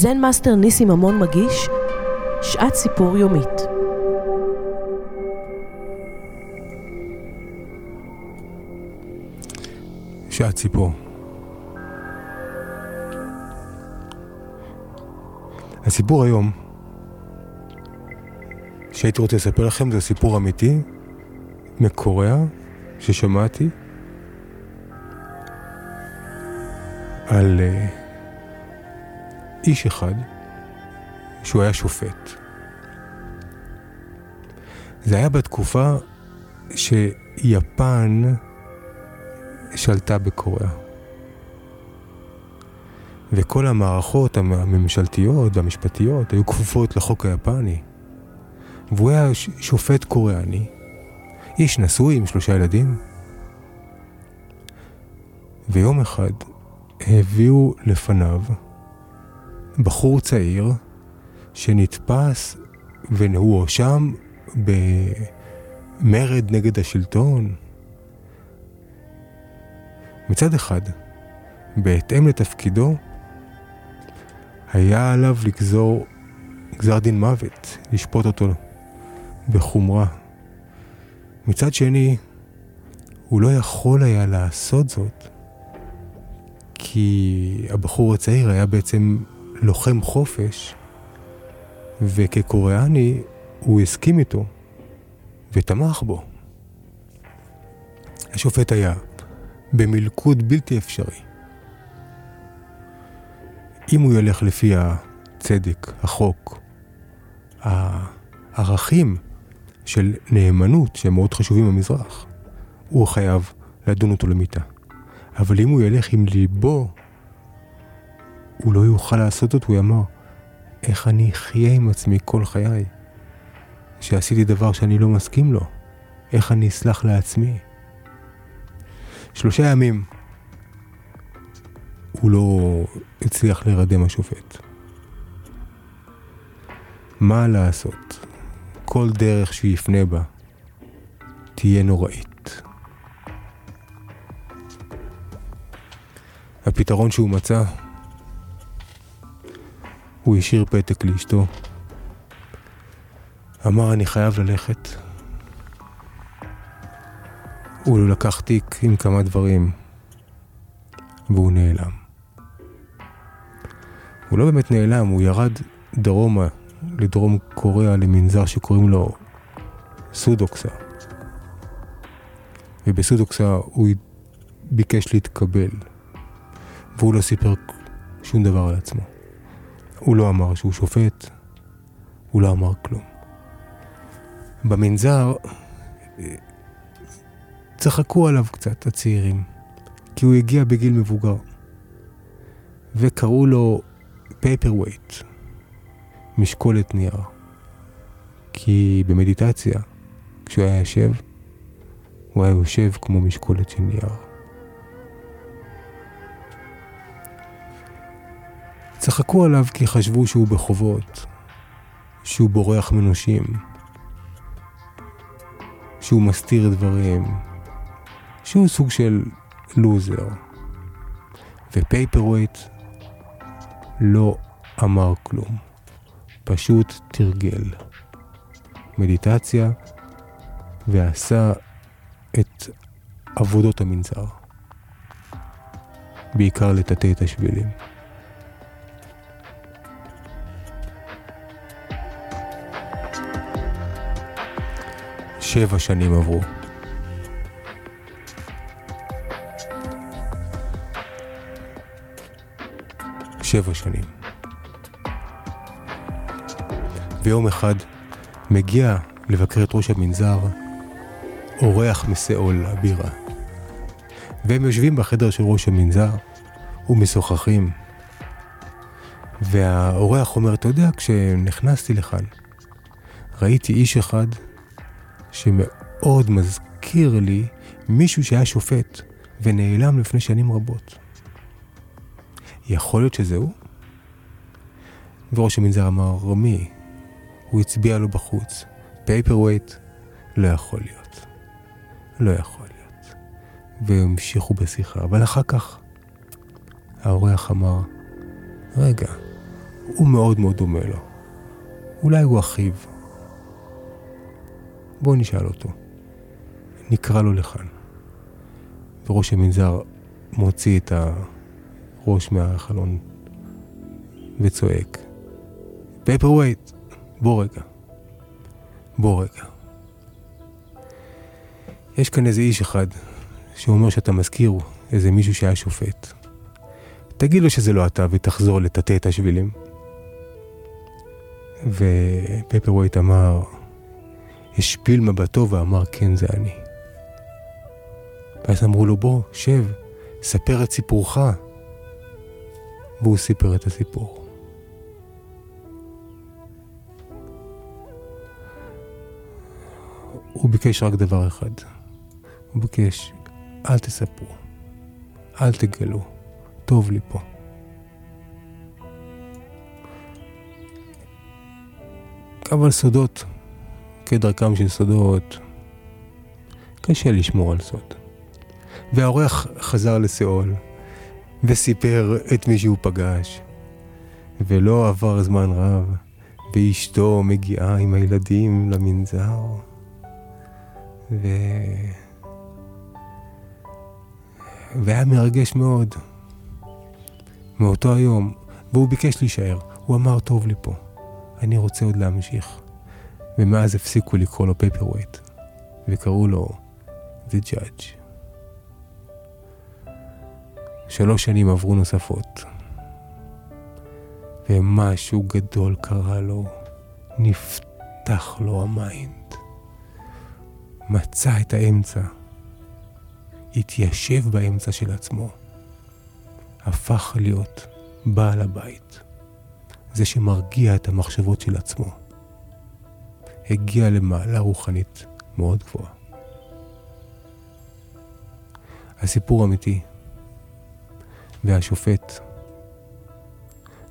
Zen master ניסים אמון מגיש שעת סיפור יומית. שעת סיפור. הסיפור היום שהייתי רוצה לספר לכם זה סיפור אמיתי מקוריאה ששמעתי על uh, איש אחד שהוא היה שופט. זה היה בתקופה שיפן שלטה בקוריאה. וכל המערכות הממשלתיות והמשפטיות היו כפופות לחוק היפני. והוא היה שופט קוריאני, איש נשוי עם שלושה ילדים. ויום אחד הביאו לפניו בחור צעיר שנתפס והוא הואשם במרד נגד השלטון. מצד אחד, בהתאם לתפקידו, היה עליו לגזור גזר דין מוות, לשפוט אותו בחומרה. מצד שני, הוא לא יכול היה לעשות זאת, כי הבחור הצעיר היה בעצם לוחם חופש, וכקוריאני הוא הסכים איתו ותמך בו. השופט היה במלכוד בלתי אפשרי. אם הוא ילך לפי הצדק, החוק, הערכים של נאמנות שהם מאוד חשובים במזרח, הוא חייב לדון אותו למיטה. אבל אם הוא ילך עם ליבו, הוא לא יוכל לעשות זאת, הוא אמר, איך אני אחיה עם עצמי כל חיי? שעשיתי דבר שאני לא מסכים לו, איך אני אסלח לעצמי? שלושה ימים הוא לא הצליח להירדם השופט. מה לעשות? כל דרך שהוא יפנה בה תהיה נוראית. הפתרון שהוא מצא, הוא השאיר פתק לאשתו. אמר, אני חייב ללכת. הוא לקח תיק עם כמה דברים, והוא נעלם. הוא לא באמת נעלם, הוא ירד דרומה, לדרום קוריאה, למנזר שקוראים לו סודוקסה. ובסודוקסה הוא ביקש להתקבל, והוא לא סיפר שום דבר על עצמו. הוא לא אמר שהוא שופט, הוא לא אמר כלום. במנזר צחקו עליו קצת, הצעירים, כי הוא הגיע בגיל מבוגר. וקראו לו paperweight, משקולת נייר. כי במדיטציה, כשהוא היה יושב, הוא היה יושב כמו משקולת של נייר. צחקו עליו כי חשבו שהוא בחובות, שהוא בורח מנושים, שהוא מסתיר דברים, שהוא סוג של לוזר. ו Paperweight לא אמר כלום, פשוט תרגל מדיטציה ועשה את עבודות המנזר, בעיקר לטאטא את השבילים. שבע שנים עברו. שבע שנים. ויום אחד מגיע לבקר את ראש המנזר אורח מסיאול הבירה. והם יושבים בחדר של ראש המנזר ומשוחחים. והאורח אומר, אתה יודע, כשנכנסתי לכאן, ראיתי איש אחד שמאוד מזכיר לי מישהו שהיה שופט ונעלם לפני שנים רבות. יכול להיות שזה הוא? וראש המנזר אמר, מי? הוא הצביע לו בחוץ. Paperweight? לא יכול להיות. לא יכול להיות. והמשיכו בשיחה, אבל אחר כך האורח אמר, רגע, הוא מאוד מאוד דומה לו. אולי הוא אחיו. בואו נשאל אותו. נקרא לו לכאן. וראש המנזר מוציא את הראש מהחלון וצועק. פייפר ווייט, בוא רגע. בוא רגע. יש כאן איזה איש אחד שאומר שאתה מזכיר איזה מישהו שהיה שופט. תגיד לו שזה לא אתה ותחזור לטאטא את השבילים. ופפר ווייט אמר, השפיל מבטו ואמר כן זה אני. ואז אמרו לו בוא, שב, ספר את סיפורך. והוא סיפר את הסיפור. הוא ביקש רק דבר אחד. הוא ביקש, אל תספרו, אל תגלו, טוב לי פה. אבל סודות, כדרכם של סודות, קשה לשמור על סוד. והאורח חזר לסיאול, וסיפר את מי שהוא פגש. ולא עבר זמן רב, ואשתו מגיעה עם הילדים למנזר. ו... והיה מרגש מאוד. מאותו היום, והוא ביקש להישאר. הוא אמר, טוב לי פה, אני רוצה עוד להמשיך. ומאז הפסיקו לקרוא לו Paperweight, וקראו לו The Judge. שלוש שנים עברו נוספות, ומשהו גדול קרה לו, נפתח לו ה mind, מצא את האמצע, התיישב באמצע של עצמו, הפך להיות בעל הבית, זה שמרגיע את המחשבות של עצמו, הגיע למעלה רוחנית מאוד גבוהה. הסיפור אמיתי. והשופט,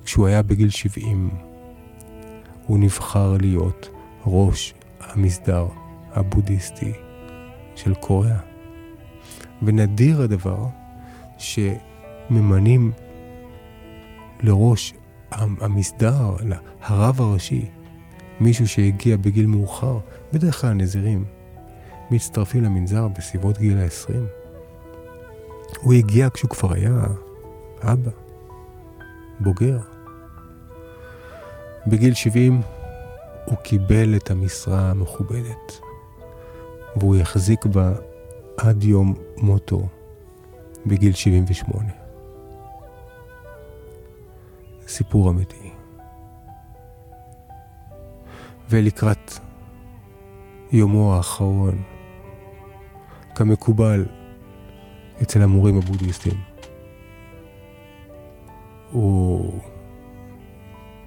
כשהוא היה בגיל 70, הוא נבחר להיות ראש המסדר הבודהיסטי של קוריאה. ונדיר הדבר שממנים לראש המסדר, הרב הראשי, מישהו שהגיע בגיל מאוחר, בדרך כלל נזירים, מצטרפים למנזר בסביבות גיל ה-20. הוא הגיע כשהוא כבר היה אבא, בוגר. בגיל 70 הוא קיבל את המשרה המכובדת, והוא יחזיק בה עד יום מותו, בגיל 78. סיפור אמיתי. ולקראת יומו האחרון, כמקובל אצל המורים הבודהיסטים, הוא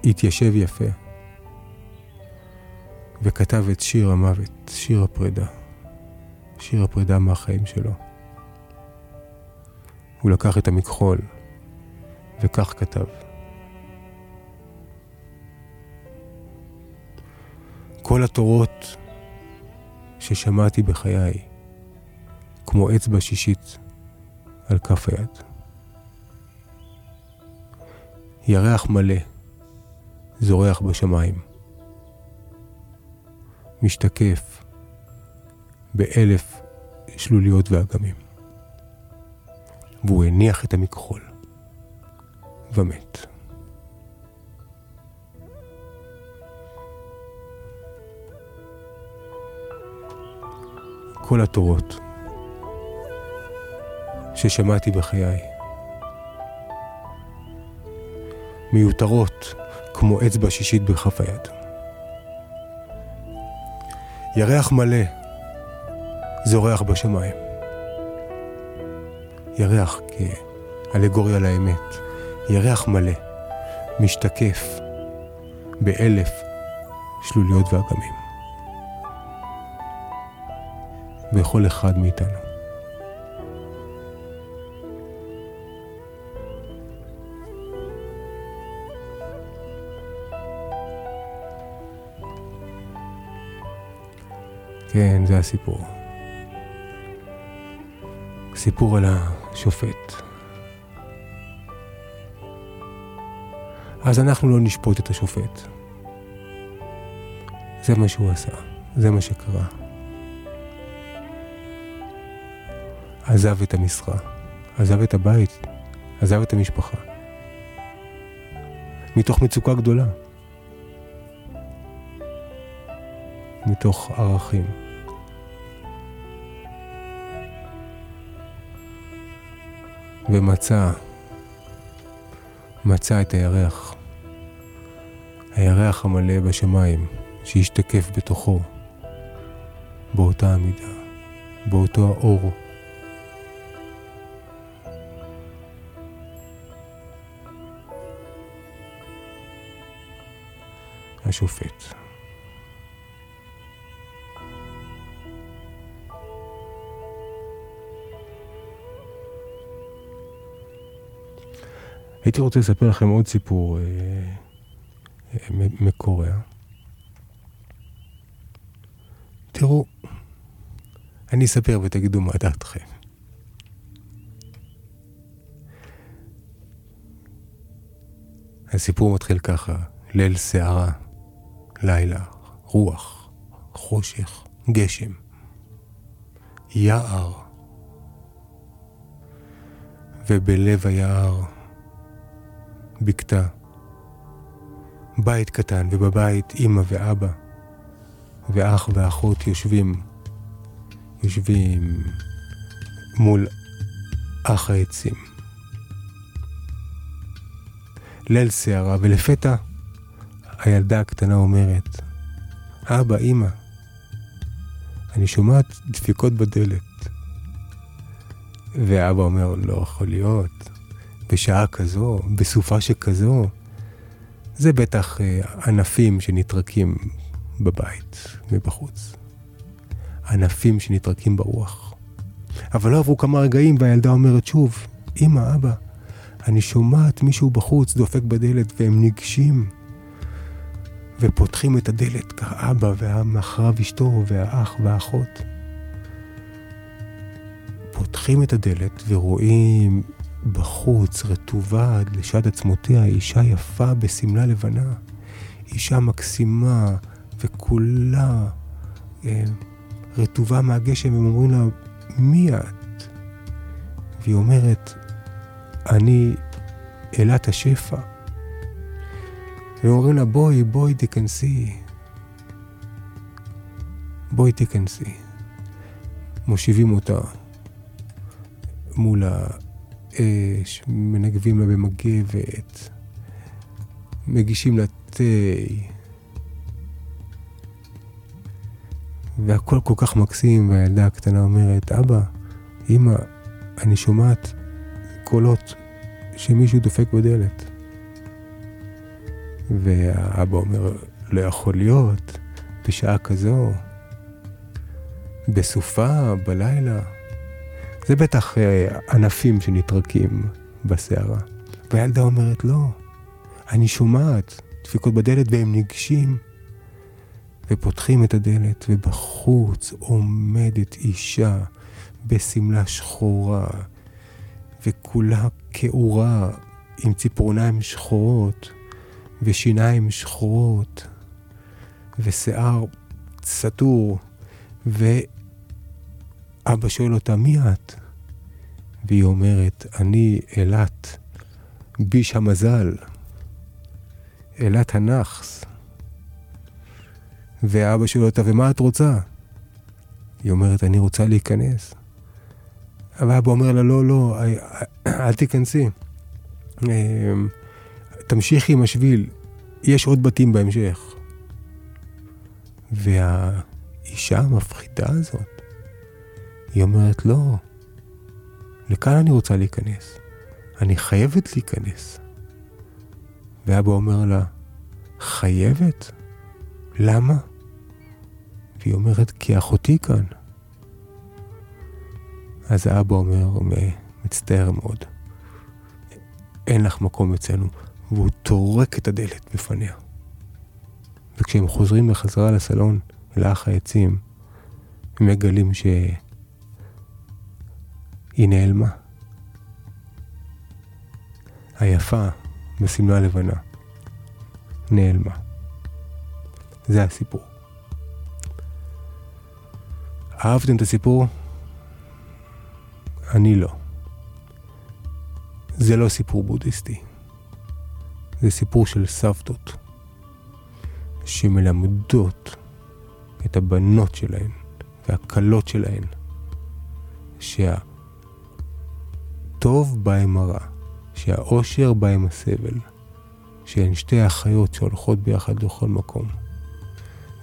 התיישב יפה וכתב את שיר המוות, שיר הפרידה, שיר הפרידה מהחיים שלו. הוא לקח את המכחול וכך כתב: כל התורות ששמעתי בחיי, כמו אצבע שישית על כף היד. ירח מלא, זורח בשמיים. משתקף באלף שלוליות ואגמים. והוא הניח את המכחול ומת. כל התורות ששמעתי בחיי מיותרות כמו אצבע שישית בכף היד. ירח מלא זורח בשמיים. ירח כאלגוריה לאמת. ירח מלא משתקף באלף שלוליות ואגמים. בכל אחד מאיתנו. כן, זה הסיפור. סיפור על השופט. אז אנחנו לא נשפוט את השופט. זה מה שהוא עשה, זה מה שקרה. עזב את המשרה, עזב את הבית, עזב את המשפחה. מתוך מצוקה גדולה. מתוך ערכים. ומצא, מצא את הירח, הירח המלא בשמיים, שהשתקף בתוכו, באותה המידה, באותו האור. השופט. הייתי רוצה לספר לכם עוד סיפור אה, אה, מקורע. תראו, אני אספר ותגידו מה דעתכם. הסיפור מתחיל ככה, ליל סערה, לילה, רוח, חושך, גשם, יער, ובלב היער בקתה. בית קטן, ובבית אימא ואבא, ואח ואחות יושבים, יושבים מול אח העצים. ליל סערה, ולפתע הילדה הקטנה אומרת, אבא, אימא, אני שומעת דפיקות בדלת. ואבא אומר, לא יכול להיות. בשעה כזו, בסופה שכזו, זה בטח אה, ענפים שנטרקים בבית, מבחוץ. ענפים שנטרקים ברוח. אבל לא עברו כמה רגעים והילדה אומרת שוב, אמא, אבא, אני שומעת מישהו בחוץ דופק בדלת והם ניגשים ופותחים את הדלת, כאבא ואחריו אשתו והאח והאחות. פותחים את הדלת ורואים בחוץ, רטובה עד לשד עצמותיה, אישה יפה בשמלה לבנה. אישה מקסימה וכולה אה, רטובה מהגשם, הם אומרים לה, מי את? והיא אומרת, אני אלת השפע. והם אומרים לה, בואי, בואי תיכנסי. בואי תיכנסי. מושיבים אותה מול אש, מנגבים לה במגבת, מגישים לה תה. והכל כל כך מקסים, והילדה הקטנה אומרת, אבא, אמא, אני שומעת קולות שמישהו דופק בדלת. והאבא אומר, לא יכול להיות, בשעה כזו, בסופה, בלילה. זה בטח אה, ענפים שנטרקים בסערה. והילדה אומרת, לא, אני שומעת דפיקות בדלת והם ניגשים. ופותחים את הדלת, ובחוץ עומדת אישה בשמלה שחורה, וכולה כעורה, עם ציפורניים שחורות, ושיניים שחורות, ושיער סתור, ו... אבא שואל אותה, מי את? והיא אומרת, אני אילת, ביש המזל, אילת הנאחס. ואבא שואל אותה, ומה את רוצה? היא אומרת, אני רוצה להיכנס. ואבא אומר לה, לא, לא, אל תיכנסי. תמשיכי עם השביל, יש עוד בתים בהמשך. והאישה המפחידה הזאת, היא אומרת, לא, לכאן אני רוצה להיכנס. אני חייבת להיכנס. ואבא אומר לה, חייבת? למה? והיא אומרת, כי אחותי כאן. אז האבא אומר, מצטער מאוד, אין לך מקום אצלנו, והוא טורק את הדלת בפניה. וכשהם חוזרים בחזרה לסלון, לאח העצים, הם מגלים ש... היא נעלמה. היפה בשמלה לבנה נעלמה. זה הסיפור. אהבתם את הסיפור? אני לא. זה לא סיפור בודהיסטי. זה סיפור של סבתות שמלמדות את הבנות שלהן והכלות שלהן שהטוב בא עם הרע, שהאושר בא עם הסבל, שהן שתי אחיות שהולכות ביחד לכל מקום.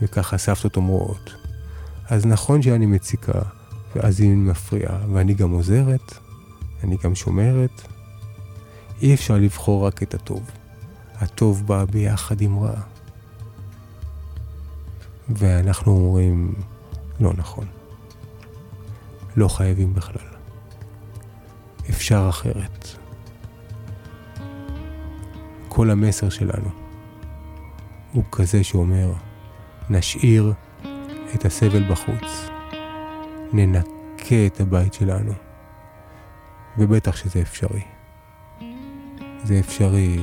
וככה סבתות אומרות, אז נכון שאני מציקה, ואז היא מפריעה, ואני גם עוזרת, אני גם שומרת. אי אפשר לבחור רק את הטוב. הטוב בא ביחד עם רע. ואנחנו אומרים, לא נכון. לא חייבים בכלל. אפשר אחרת. כל המסר שלנו הוא כזה שאומר, נשאיר את הסבל בחוץ, ננקה את הבית שלנו, ובטח שזה אפשרי. זה אפשרי.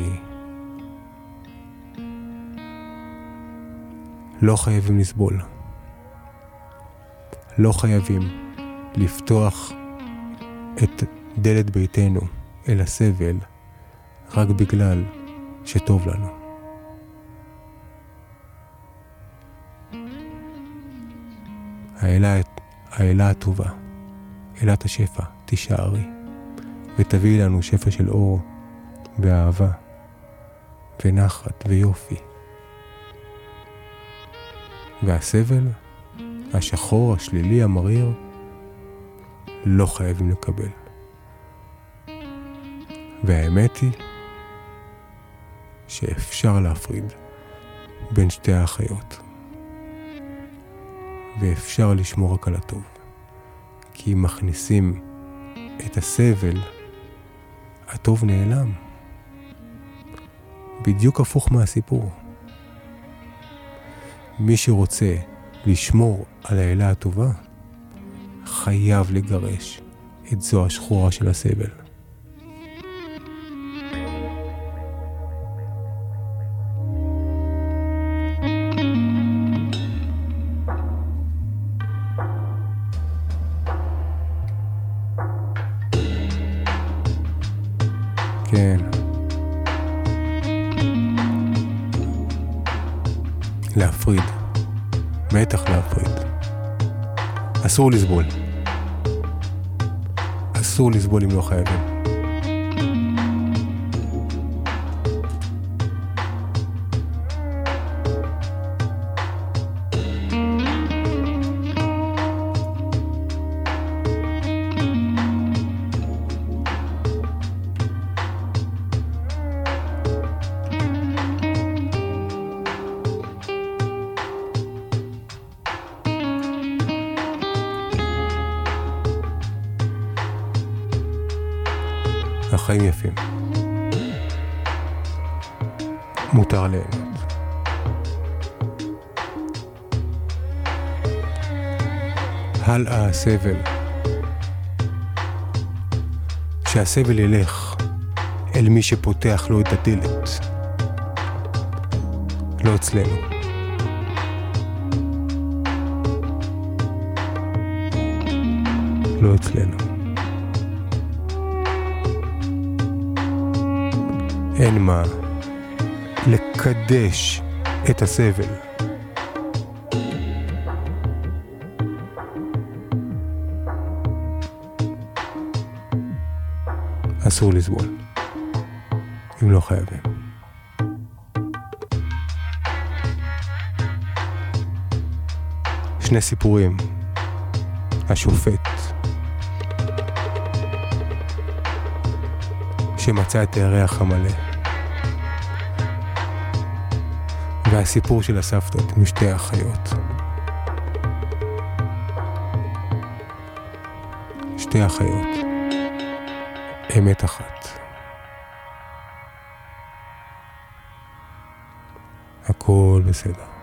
לא חייבים לסבול. לא חייבים לפתוח את דלת ביתנו אל הסבל רק בגלל שטוב לנו. האלה, האלה הטובה, אלת השפע, תישארי, ותביאי לנו שפע של אור ואהבה, ונחת ויופי. והסבל, השחור, השלילי, המריר, לא חייבים לקבל. והאמת היא שאפשר להפריד בין שתי האחיות. ואפשר לשמור רק על הטוב. כי אם מכניסים את הסבל, הטוב נעלם. בדיוק הפוך מהסיפור. מי שרוצה לשמור על האלה הטובה, חייב לגרש את זו השחורה של הסבל. כן. להפריד. בטח להפריד. אסור לסבול. אסור לסבול אם לא חייבים. החיים יפים. מותר ליהנות. הלאה הסבל. שהסבל ילך אל מי שפותח לו את הדלת. לא אצלנו. לא אצלנו. אין מה לקדש את הסבל. אסור לסבול, אם לא חייבים. שני סיפורים, השופט שמצא את הירח המלא. והסיפור של הסבתות עם שתי האחיות. שתי אחיות, אמת אחת. הכל בסדר.